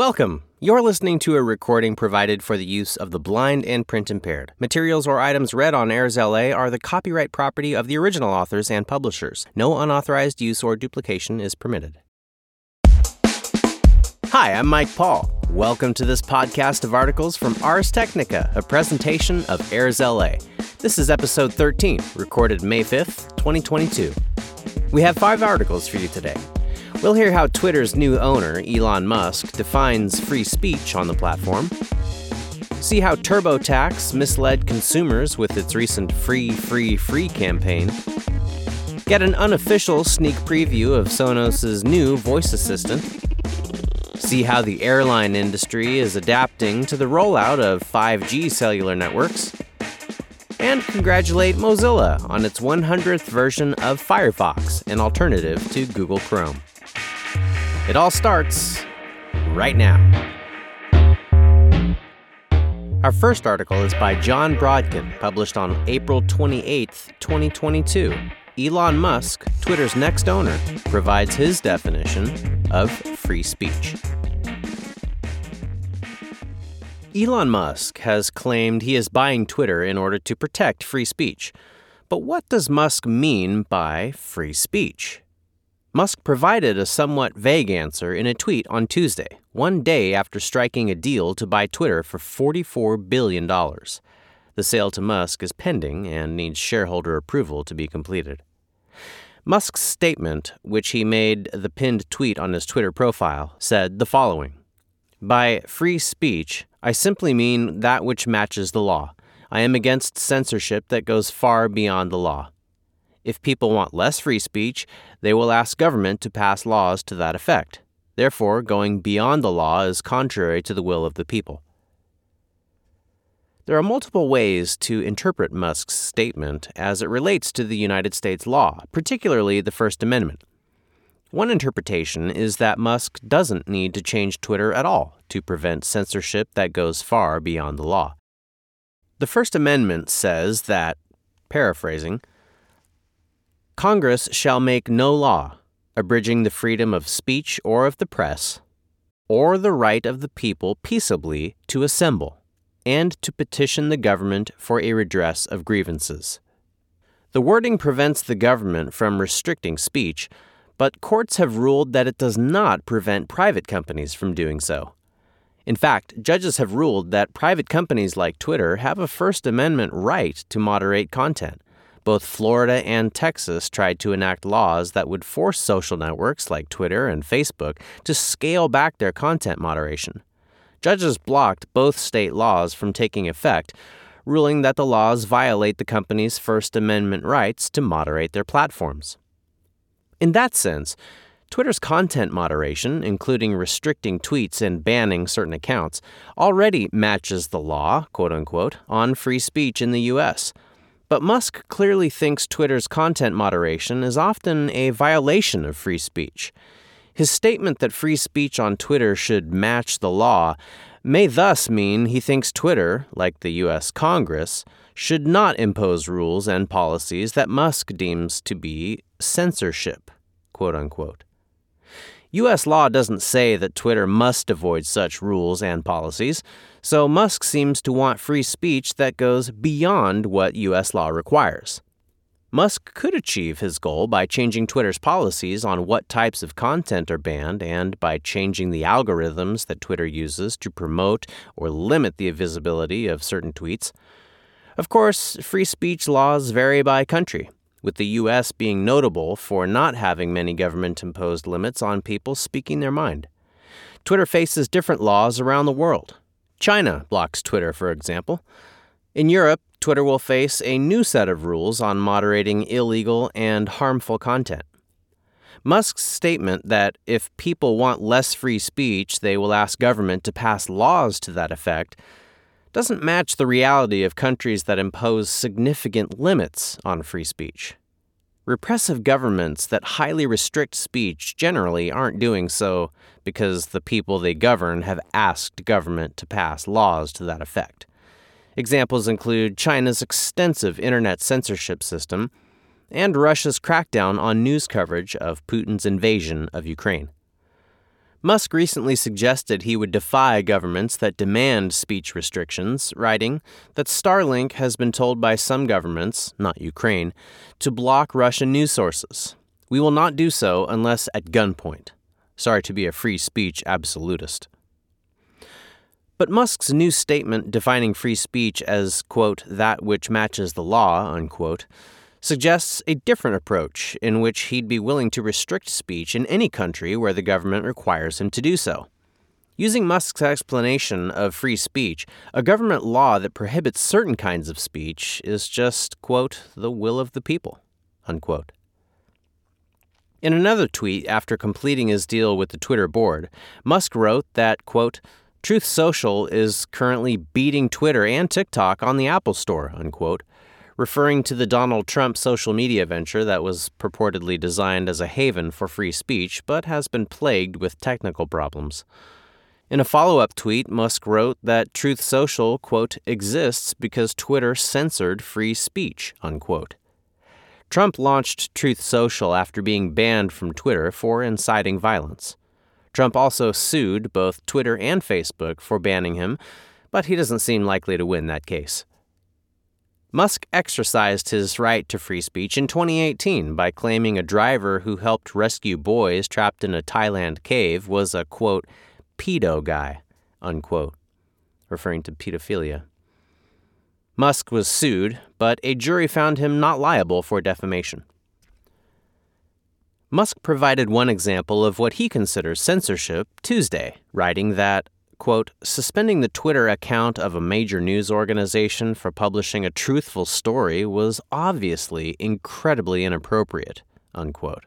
Welcome. You're listening to a recording provided for the use of the blind and print impaired. Materials or items read on Airs LA are the copyright property of the original authors and publishers. No unauthorized use or duplication is permitted. Hi, I'm Mike Paul. Welcome to this podcast of articles from Ars Technica, a presentation of Airs LA. This is episode 13, recorded May 5th, 2022. We have five articles for you today. We'll hear how Twitter's new owner, Elon Musk, defines free speech on the platform. See how TurboTax misled consumers with its recent Free, Free, Free campaign. Get an unofficial sneak preview of Sonos' new voice assistant. See how the airline industry is adapting to the rollout of 5G cellular networks. And congratulate Mozilla on its 100th version of Firefox, an alternative to Google Chrome. It all starts right now. Our first article is by Jon Brodkin, published on April 28, 2022. Elon Musk, Twitter's next owner, provides his definition of free speech. Elon Musk has claimed he is buying Twitter in order to protect free speech. But what does Musk mean by free speech? Musk provided a somewhat vague answer in a tweet on Tuesday, one day after striking a deal to buy Twitter for $44 billion. The sale to Musk is pending and needs shareholder approval to be completed. Musk's statement, which he made the pinned tweet on his Twitter profile, said the following By free speech, I simply mean that which matches the law. I am against censorship that goes far beyond the law. If people want less free speech, they will ask government to pass laws to that effect. Therefore, going beyond the law is contrary to the will of the people. There are multiple ways to interpret Musk's statement as it relates to the United States law, particularly the First Amendment. One interpretation is that Musk doesn't need to change Twitter at all to prevent censorship that goes far beyond the law. The First Amendment says that, paraphrasing, Congress shall make no law abridging the freedom of speech or of the press, or the right of the people peaceably to assemble, and to petition the government for a redress of grievances. The wording prevents the government from restricting speech, but courts have ruled that it does not prevent private companies from doing so. In fact, judges have ruled that private companies like Twitter have a First Amendment right to moderate content both Florida and Texas tried to enact laws that would force social networks like Twitter and Facebook to scale back their content moderation. Judges blocked both state laws from taking effect, ruling that the laws violate the company's First Amendment rights to moderate their platforms. In that sense, Twitter's content moderation, including restricting tweets and banning certain accounts, already matches the law, quote unquote, on free speech in the U.S. But Musk clearly thinks Twitter's content moderation is often a violation of free speech. His statement that free speech on Twitter should match the law may thus mean he thinks Twitter, like the U.S. Congress, should not impose rules and policies that Musk deems to be censorship, quote unquote. U.S. law doesn't say that Twitter must avoid such rules and policies, so Musk seems to want free speech that goes beyond what U.S. law requires. Musk could achieve his goal by changing Twitter's policies on what types of content are banned and by changing the algorithms that Twitter uses to promote or limit the visibility of certain tweets. Of course, free speech laws vary by country with the U.S. being notable for not having many government imposed limits on people speaking their mind. Twitter faces different laws around the world. China blocks Twitter, for example. In Europe, Twitter will face a new set of rules on moderating illegal and harmful content. Musk's statement that if people want less free speech, they will ask government to pass laws to that effect doesn't match the reality of countries that impose significant limits on free speech. Repressive governments that highly restrict speech generally aren't doing so because the people they govern have asked government to pass laws to that effect. Examples include China's extensive internet censorship system and Russia's crackdown on news coverage of Putin's invasion of Ukraine. Musk recently suggested he would defy governments that demand speech restrictions, writing that Starlink has been told by some governments, not Ukraine, to block Russian news sources. We will not do so unless at gunpoint. Sorry to be a free speech absolutist. But Musk's new statement defining free speech as, quote, that which matches the law, unquote, suggests a different approach in which he'd be willing to restrict speech in any country where the government requires him to do so. Using Musk's explanation of free speech, a government law that prohibits certain kinds of speech is just, quote, the will of the people, unquote. In another tweet after completing his deal with the Twitter board, Musk wrote that, quote, Truth Social is currently beating Twitter and TikTok on the Apple Store, unquote, referring to the Donald Trump social media venture that was purportedly designed as a haven for free speech but has been plagued with technical problems. In a follow up tweet, Musk wrote that Truth Social, quote, exists because Twitter censored free speech, unquote. Trump launched Truth Social after being banned from Twitter for inciting violence. Trump also sued both Twitter and Facebook for banning him, but he doesn't seem likely to win that case. Musk exercised his right to free speech in 2018 by claiming a driver who helped rescue boys trapped in a Thailand cave was a, quote, pedo guy, unquote, referring to pedophilia. Musk was sued, but a jury found him not liable for defamation. Musk provided one example of what he considers censorship Tuesday, writing that, quote, suspending the Twitter account of a major news organization for publishing a truthful story was obviously incredibly inappropriate, unquote.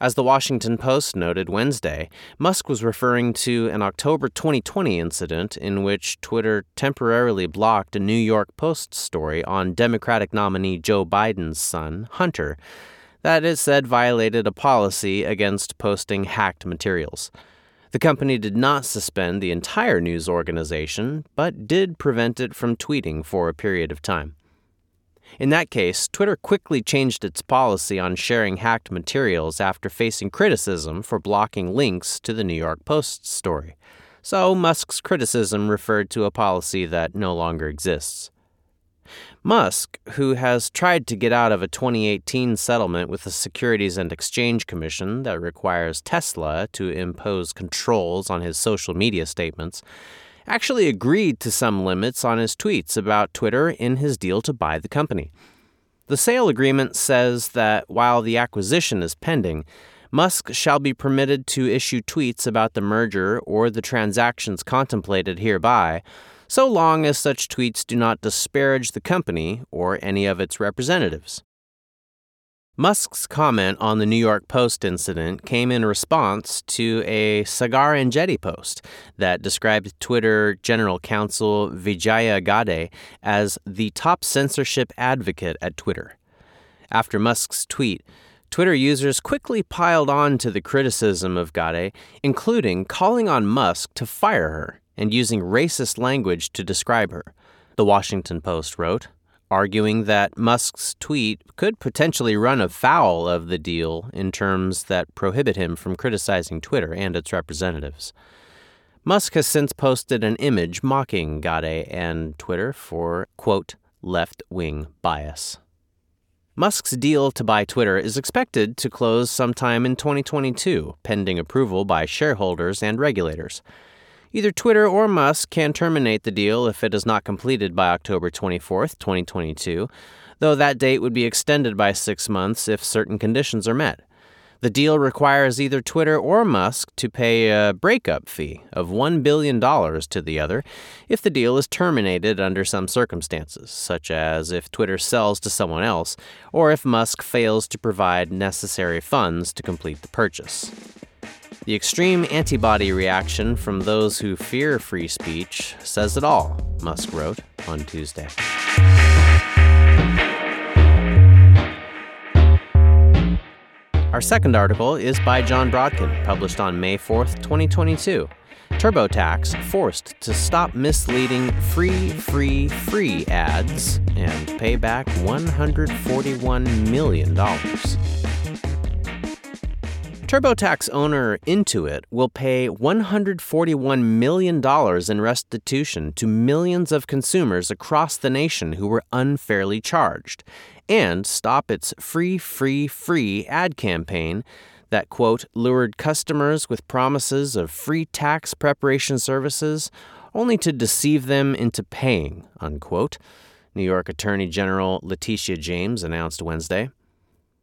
As the Washington Post noted Wednesday, Musk was referring to an October 2020 incident in which Twitter temporarily blocked a New York Post story on Democratic nominee Joe Biden's son, Hunter, that it said violated a policy against posting hacked materials. The company did not suspend the entire news organization, but did prevent it from tweeting for a period of time. In that case, Twitter quickly changed its policy on sharing hacked materials after facing criticism for blocking links to the New York Post story. So Musk's criticism referred to a policy that no longer exists. Musk, who has tried to get out of a 2018 settlement with the Securities and Exchange Commission that requires Tesla to impose controls on his social media statements, actually agreed to some limits on his tweets about Twitter in his deal to buy the company. The sale agreement says that while the acquisition is pending, Musk shall be permitted to issue tweets about the merger or the transactions contemplated hereby so long as such tweets do not disparage the company or any of its representatives. Musk's comment on the New York Post incident came in response to a Saagar Enjeti post that described Twitter General Counsel Vijaya Gadde as the top censorship advocate at Twitter. After Musk's tweet, Twitter users quickly piled on to the criticism of Gadde, including calling on Musk to fire her and using racist language to describe her. The Washington Post wrote, arguing that Musk's tweet could potentially run afoul of the deal in terms that prohibit him from criticizing Twitter and its representatives. Musk has since posted an image mocking Gadde and Twitter for, quote, left wing bias. Musk's deal to buy Twitter is expected to close sometime in 2022, pending approval by shareholders and regulators. Either Twitter or Musk can terminate the deal if it is not completed by October 24, 2022, though that date would be extended by six months if certain conditions are met. The deal requires either Twitter or Musk to pay a breakup fee of $1 billion to the other if the deal is terminated under some circumstances, such as if Twitter sells to someone else or if Musk fails to provide necessary funds to complete the purchase. The extreme antibody reaction from those who fear free speech says it all, Musk wrote on Tuesday. Our second article is by Jon Brodkin, published on May 4th, 2022. TurboTax forced to stop misleading free, free, free ads and pay back $141 million. TurboTax owner Intuit will pay $141 million in restitution to millions of consumers across the nation who were unfairly charged and stop its free, free, free ad campaign that, quote, lured customers with promises of free tax preparation services only to deceive them into paying, unquote, New York Attorney General Letitia James announced Wednesday.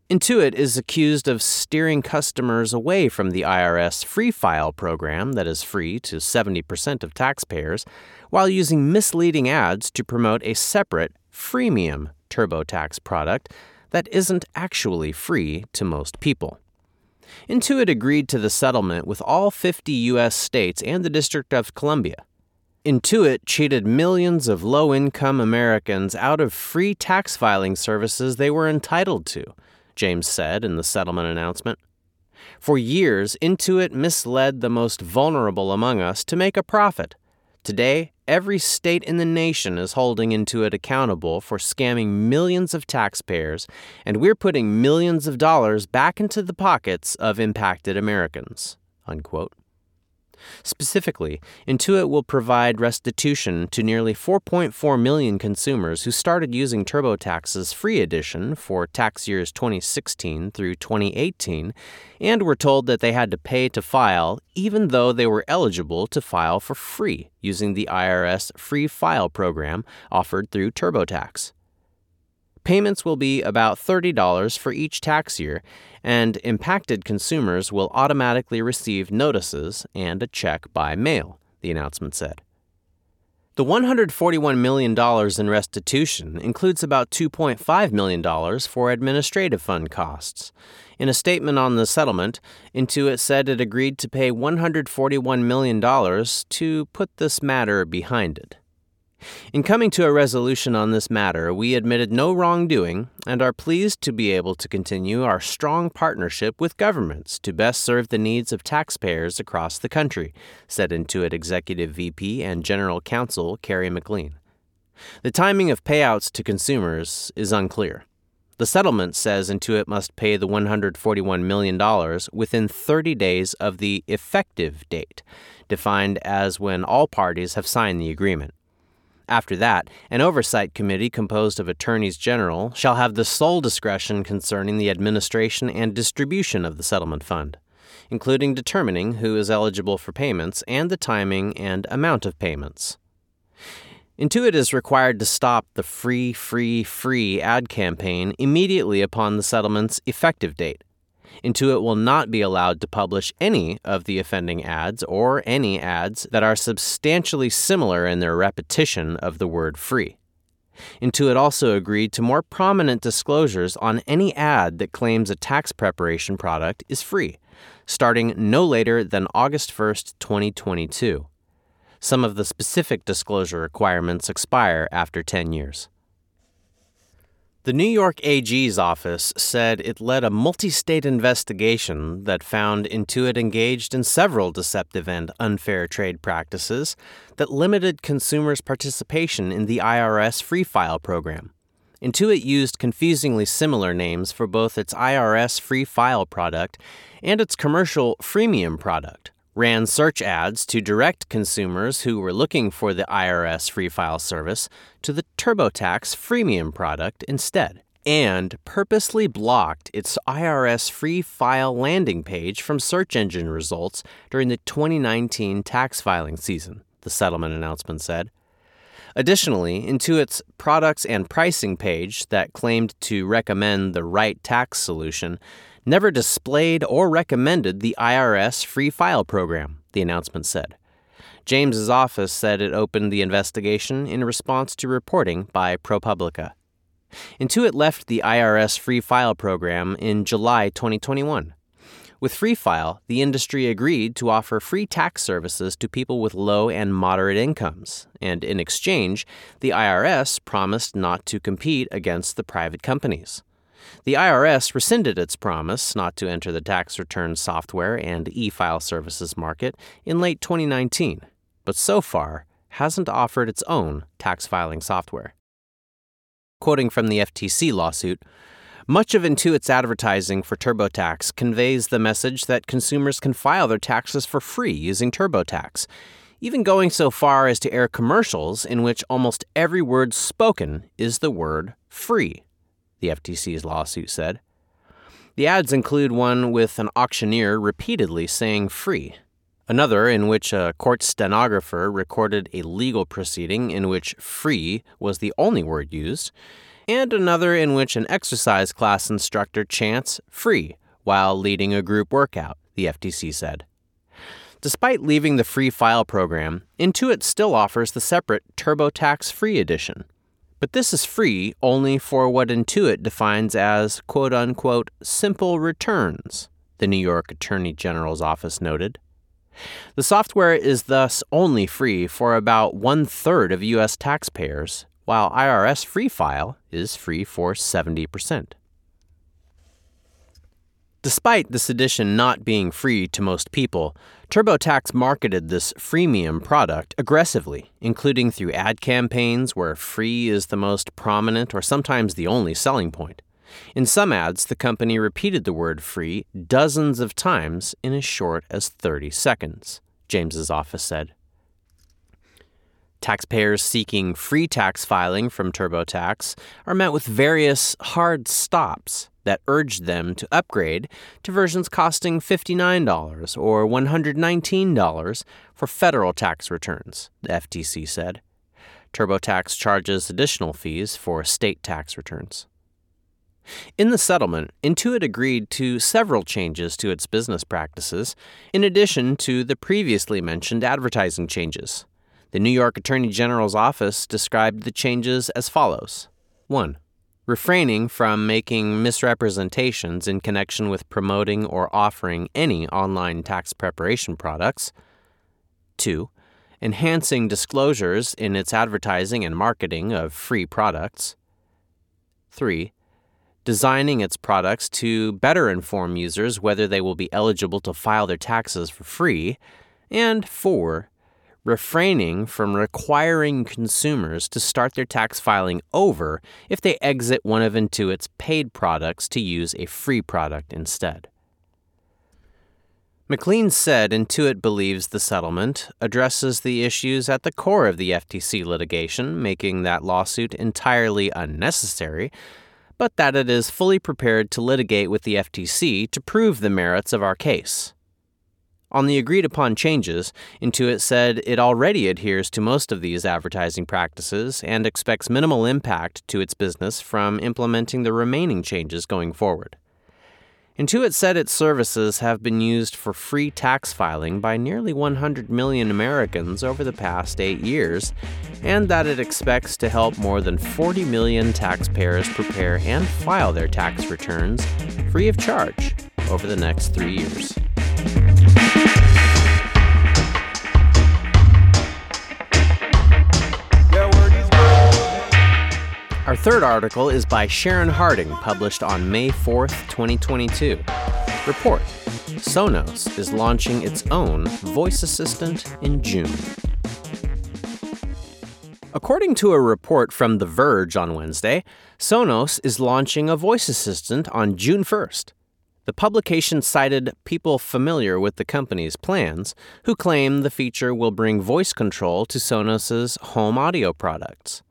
Intuit is accused of steering customers away from the IRS Free File program that is free to 70% of taxpayers while using misleading ads to promote a separate freemium TurboTax product that isn't actually free to most people. Intuit agreed to the settlement with all 50 U.S. states and the District of Columbia. Intuit cheated millions of low income Americans out of free tax filing services they were entitled to James said in the settlement announcement. For years, Intuit misled the most vulnerable among us to make a profit. Today, every state in the nation is holding Intuit accountable for scamming millions of taxpayers, and we're putting millions of dollars back into the pockets of impacted Americans. Unquote. Specifically, Intuit will provide restitution to nearly 4.4 million consumers who started using TurboTax's free edition for tax years 2016 through 2018 and were told that they had to pay to file even though they were eligible to file for free using the IRS Free File program offered through TurboTax. Payments will be about $30 for each tax year, and impacted consumers will automatically receive notices and a check by mail, the announcement said. The $141 million in restitution includes about $2.5 million for administrative fund costs. In a statement on the settlement, Intuit said it agreed to pay $141 million to put this matter behind it. In coming to a resolution on this matter, we admitted no wrongdoing and are pleased to be able to continue our strong partnership with governments to best serve the needs of taxpayers across the country, said Intuit Executive VP and General Counsel Carrie McLean. The timing of payouts to consumers is unclear. The settlement says Intuit must pay the $141 million within 30 days of the effective date, defined as when all parties have signed the agreement. After that, an oversight committee composed of attorneys general shall have the sole discretion concerning the administration and distribution of the settlement fund, including determining who is eligible for payments and the timing and amount of payments. Intuit is required to stop the free, free, free ad campaign immediately upon the settlement's effective date Intuit will not be allowed to publish any of the offending ads or any ads that are substantially similar in their repetition of the word free. Intuit also agreed to more prominent disclosures on any ad that claims a tax preparation product is free, starting no later than August 1, 2022. Some of the specific disclosure requirements expire after 10 years. The New York AG's office said it led a multi state investigation that found Intuit engaged in several deceptive and unfair trade practices that limited consumers' participation in the IRS Free File program. Intuit used confusingly similar names for both its IRS Free File product and its commercial freemium product ran search ads to direct consumers who were looking for the IRS free file service to the TurboTax freemium product instead, and purposely blocked its IRS free file landing page from search engine results during the 2019 tax filing season, the settlement announcement said. Additionally, Intuit's products and pricing page that claimed to recommend the right tax solution never displayed or recommended the IRS free file program, the announcement said. James's office said it opened the investigation in response to reporting by ProPublica. Intuit left the IRS free file program in July 2021. With Free File, the industry agreed to offer free tax services to people with low and moderate incomes, and in exchange, the IRS promised not to compete against the private companies. The IRS rescinded its promise not to enter the tax return software and e file services market in late 2019, but so far hasn't offered its own tax filing software. Quoting from the FTC lawsuit, Much of Intuit's advertising for TurboTax conveys the message that consumers can file their taxes for free using TurboTax, even going so far as to air commercials in which almost every word spoken is the word free, the FTC's lawsuit said. The ads include one with an auctioneer repeatedly saying free, another in which a court stenographer recorded a legal proceeding in which free was the only word used and another in which an exercise class instructor chants free while leading a group workout, the FTC said. Despite leaving the free file program, Intuit still offers the separate TurboTax Free edition. But this is free only for what Intuit defines as quote unquote simple returns, the New York Attorney General's office noted. The software is thus only free for about one third of U.S. taxpayers, while IRS Free File is free for 70%. Despite this edition not being free to most people, TurboTax marketed this freemium product aggressively, including through ad campaigns where free is the most prominent or sometimes the only selling point. In some ads, the company repeated the word free dozens of times in as short as 30 seconds, James's office said. Taxpayers seeking free tax filing from TurboTax are met with various hard stops that urged them to upgrade to versions costing $59 or $119 for federal tax returns, the FTC said. TurboTax charges additional fees for state tax returns. In the settlement, Intuit agreed to several changes to its business practices, in addition to the previously mentioned advertising changes. The New York Attorney General's office described the changes as follows 1. Refraining from making misrepresentations in connection with promoting or offering any online tax preparation products. 2. Enhancing disclosures in its advertising and marketing of free products. 3. Designing its products to better inform users whether they will be eligible to file their taxes for free. And 4 refraining from requiring consumers to start their tax filing over if they exit one of Intuit's paid products to use a free product instead. McLean said Intuit believes the settlement addresses the issues at the core of the FTC litigation, making that lawsuit entirely unnecessary, but that it is fully prepared to litigate with the FTC to prove the merits of our case. On the agreed upon changes, Intuit said it already adheres to most of these advertising practices and expects minimal impact to its business from implementing the remaining changes going forward. Intuit said its services have been used for free tax filing by nearly 100 million Americans over the past eight years, and that it expects to help more than 40 million taxpayers prepare and file their tax returns free of charge over the next three years. Our third article is by Scharon Harding, published on May 4th, 2022. Report Sonos is launching its own voice assistant in June. According to a report from The Verge on Wednesday, Sonos is launching a voice assistant on June 1st. The publication cited people familiar with the company's plans who claim the feature will bring voice control to Sonos's home audio products.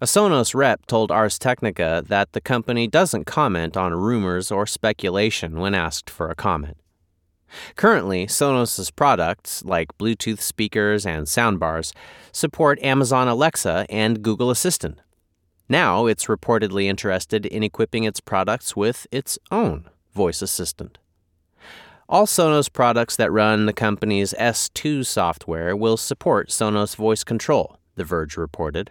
A Sonos rep told Ars Technica that the company doesn't comment on rumors or speculation when asked for a comment. Currently, Sonos's products, like Bluetooth speakers and soundbars, support Amazon Alexa and Google Assistant. Now, it's reportedly interested in equipping its products with its own voice assistant. All Sonos products that run the company's S2 software will support Sonos voice control, The Verge reported.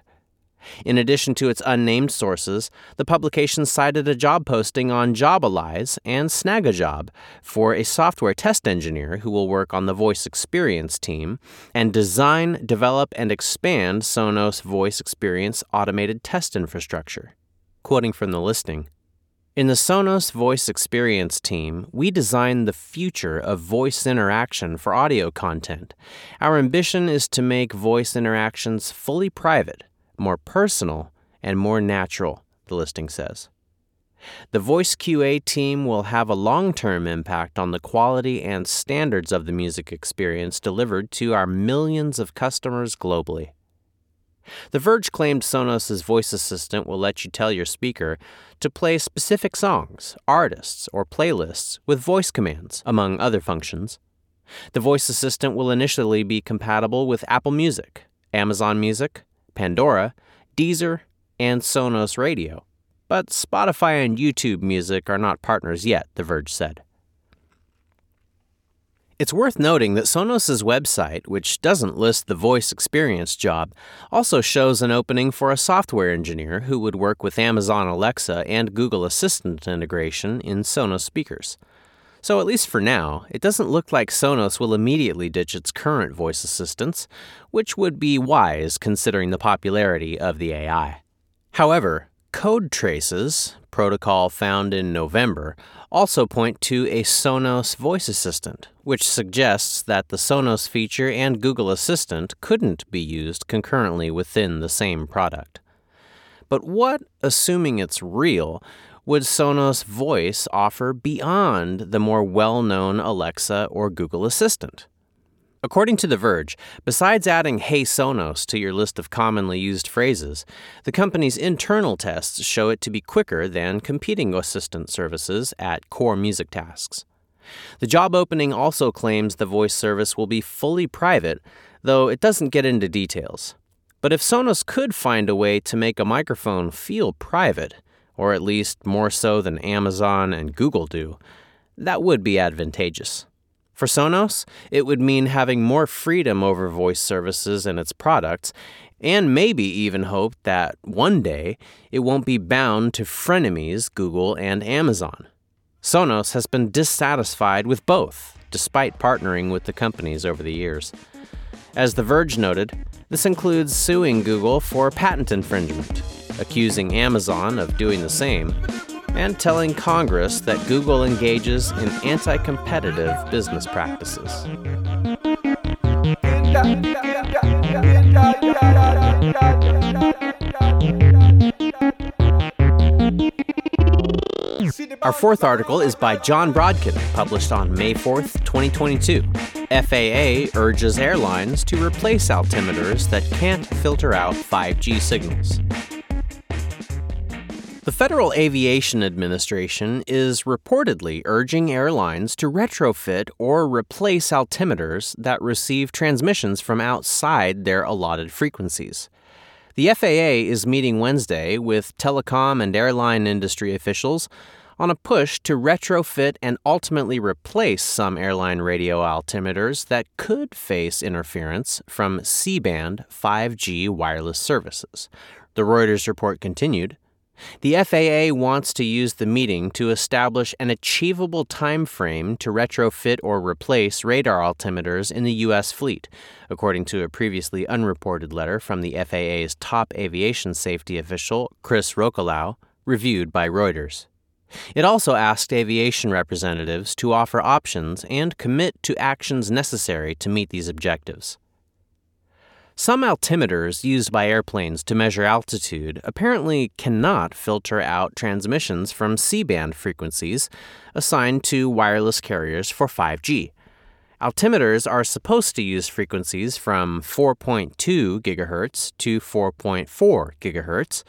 In addition to its unnamed sources, the publication cited a job posting on Jobalize and Snagajob for a software test engineer who will work on the voice experience team and design, develop, and expand Sonos voice experience automated test infrastructure. Quoting from the listing, in the Sonos Voice Experience team, we design the future of voice interaction for audio content. Our ambition is to make voice interactions fully private more personal, and more natural, the listing says. The voice QA team will have a long term impact on the quality and standards of the music experience delivered to our millions of customers globally. The Verge claimed Sonos' voice assistant will let you tell your speaker to play specific songs, artists, or playlists with voice commands, among other functions. The voice assistant will initially be compatible with Apple Music, Amazon Music, Pandora, Deezer, and Sonos Radio. But Spotify and YouTube Music are not partners yet, The Verge said. It's worth noting that Sonos' website, which doesn't list the voice experience job, also shows an opening for a software engineer who would work with Amazon Alexa and Google Assistant integration in Sonos speakers. So, at least for now, it doesn't look like Sonos will immediately ditch its current voice assistants, which would be wise considering the popularity of the AI. However, code traces, protocol found in November, also point to a Sonos voice assistant, which suggests that the Sonos feature and Google Assistant couldn't be used concurrently within the same product. But what, assuming it's real, would Sonos Voice offer beyond the more well known Alexa or Google Assistant? According to The Verge, besides adding Hey Sonos to your list of commonly used phrases, the company's internal tests show it to be quicker than competing assistant services at core music tasks. The job opening also claims the voice service will be fully private, though it doesn't get into details. But if Sonos could find a way to make a microphone feel private, or at least more so than Amazon and Google do, that would be advantageous. For Sonos, it would mean having more freedom over voice services and its products, and maybe even hope that one day it won't be bound to frenemies Google and Amazon. Sonos has been dissatisfied with both, despite partnering with the companies over the years. As The Verge noted, this includes suing Google for patent infringement accusing Amazon of doing the same, and telling Congress that Google engages in anti competitive business practices. Our fourth article is by Jon Brodkin, published on May 4th, 2022. FAA urges airlines to replace altimeters that can't filter out 5G signals. The Federal Aviation Administration is reportedly urging airlines to retrofit or replace altimeters that receive transmissions from outside their allotted frequencies. The FAA is meeting Wednesday with telecom and airline industry officials on a push to retrofit and ultimately replace some airline radio altimeters that could face interference from C band 5G wireless services. The Reuters report continued. The FAA wants to use the meeting to establish an achievable time frame to retrofit or replace radar altimeters in the U.S. fleet, according to a previously unreported letter from the FAA's top aviation safety official, Chris Rocheleau, reviewed by Reuters. It also asked aviation representatives to offer options and commit to actions necessary to meet these objectives. Some altimeters used by airplanes to measure altitude apparently cannot filter out transmissions from C band frequencies assigned to wireless carriers for 5G. Altimeters are supposed to use frequencies from 4.2 GHz to 4.4 GHz,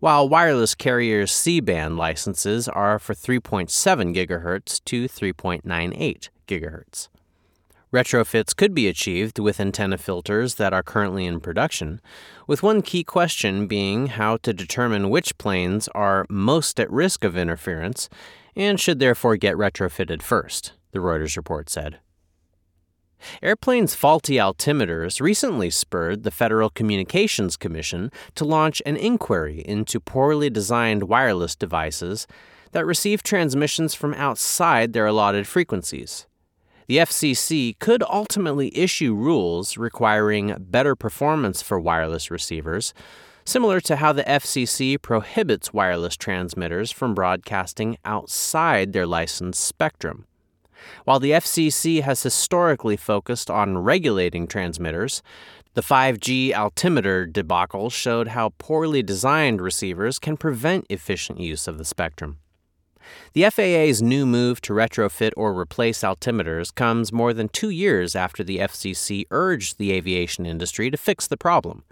while wireless carriers' C band licenses are for 3.7 GHz to 3.98 GHz. Retrofits could be achieved with antenna filters that are currently in production, with one key question being how to determine which planes are most at risk of interference and should therefore get retrofitted first, the Reuters report said. Airplanes' faulty altimeters recently spurred the Federal Communications Commission to launch an inquiry into poorly designed wireless devices that receive transmissions from outside their allotted frequencies the FCC could ultimately issue rules requiring better performance for wireless receivers, similar to how the FCC prohibits wireless transmitters from broadcasting outside their licensed spectrum. While the FCC has historically focused on regulating transmitters, the 5G altimeter debacle showed how poorly designed receivers can prevent efficient use of the spectrum. The FAA's new move to retrofit or replace altimeters comes more than two years after the FCC urged the aviation industry to fix the problem.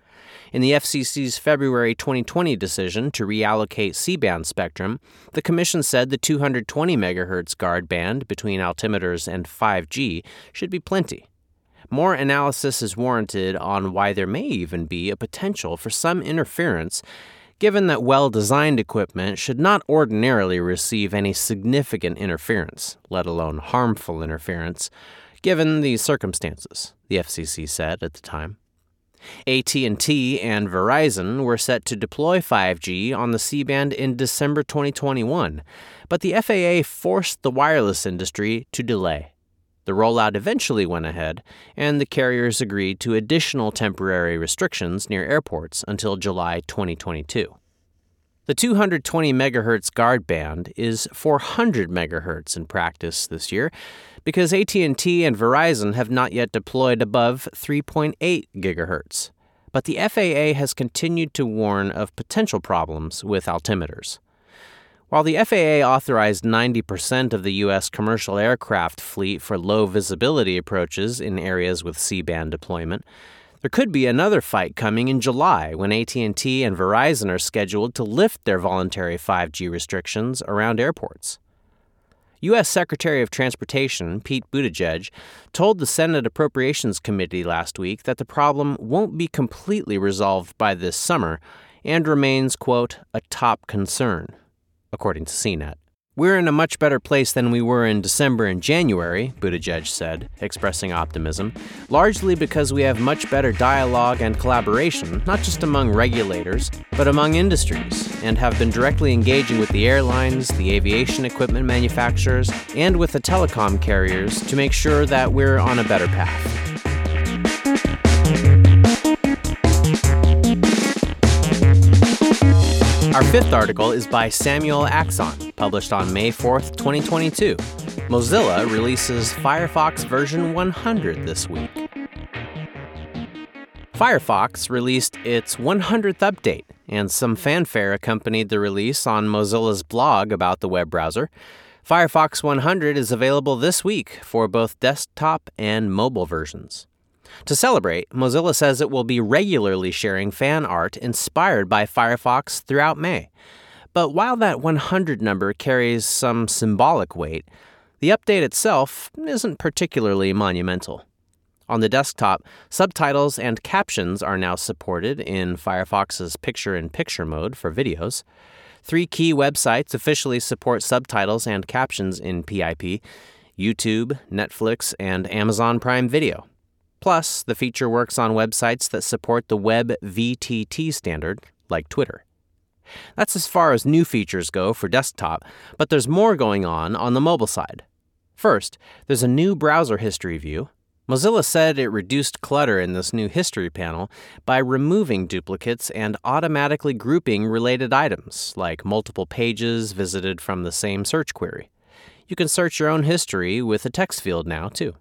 In the FCC's February 2020 decision to reallocate C band spectrum, the Commission said the 220 MHz guard band between altimeters and 5G should be plenty. More analysis is warranted on why there may even be a potential for some interference, given that well designed equipment should not ordinarily receive any significant interference, let alone harmful interference, given the circumstances, the FCC said at the time. AT&T and Verizon were set to deploy 5G on the C-band in December 2021, but the FAA forced the wireless industry to delay. The rollout eventually went ahead, and the carriers agreed to additional temporary restrictions near airports until July 2022. The 220 MHz guard band is 400 MHz in practice this year because AT&T and Verizon have not yet deployed above 3.8 GHz. But the FAA has continued to warn of potential problems with altimeters. While the FAA authorized 90% of the U.S. commercial aircraft fleet for low visibility approaches in areas with C-band deployment, there could be another fight coming in July when AT&T and Verizon are scheduled to lift their voluntary 5G restrictions around airports. U.S. Secretary of Transportation Pete Buttigieg told the Senate Appropriations Committee last week that the problem won't be completely resolved by this summer and remains, quote, a top concern according to CNET. We're in a much better place than we were in December and January, Buttigieg said, expressing optimism, largely because we have much better dialogue and collaboration, not just among regulators, but among industries, and have been directly engaging with the airlines, the aviation equipment manufacturers, and with the telecom carriers to make sure that we're on a better path. Our fifth article is by Samuel Axon, published on May 4th, 2022. Mozilla releases Firefox version 100 this week. Firefox released its 100th update, and some fanfare accompanied the release on Mozilla's blog about the web browser. Firefox 100 is available this week for both desktop and mobile versions. To celebrate, Mozilla says it will be regularly sharing fan art inspired by Firefox throughout May. But while that 100 number carries some symbolic weight, the update itself isn't particularly monumental. On the desktop, subtitles and captions are now supported in Firefox's picture in picture mode for videos. Three key websites officially support subtitles and captions in PIP YouTube, Netflix, and Amazon Prime Video. Plus, the feature works on websites that support the Web VTT standard, like Twitter. That's as far as new features go for desktop, but there's more going on on the mobile side. First, there's a new browser history view. Mozilla said it reduced clutter in this new history panel by removing duplicates and automatically grouping related items, like multiple pages visited from the same search query. You can search your own history with a text field now, too.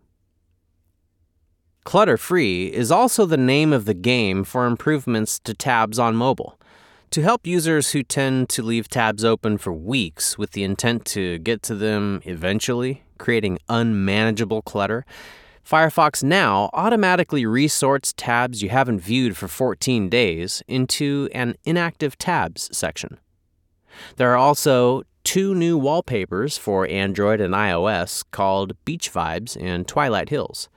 Clutter Free is also the name of the game for improvements to tabs on mobile. To help users who tend to leave tabs open for weeks with the intent to get to them eventually, creating unmanageable clutter, Firefox now automatically resorts tabs you haven't viewed for 14 days into an inactive tabs section. There are also two new wallpapers for Android and iOS called Beach Vibes and Twilight Hills.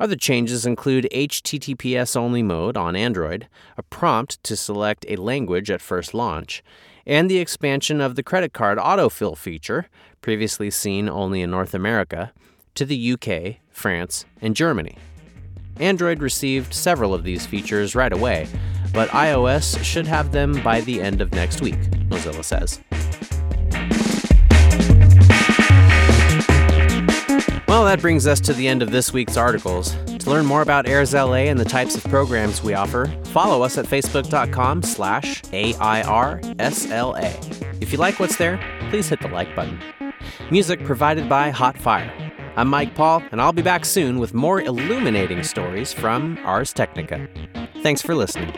Other changes include HTTPS only mode on Android, a prompt to select a language at first launch, and the expansion of the credit card autofill feature, previously seen only in North America, to the UK, France, and Germany. Android received several of these features right away, but iOS should have them by the end of next week, Mozilla says. Well, that brings us to the end of this week's articles. To learn more about AIRS LA and the types of programs we offer, follow us at facebook.com slash AIRSLA. If you like what's there, please hit the like button. Music provided by Hot Fire. I'm Mike Paul, and I'll be back soon with more illuminating stories from Ars Technica. Thanks for listening.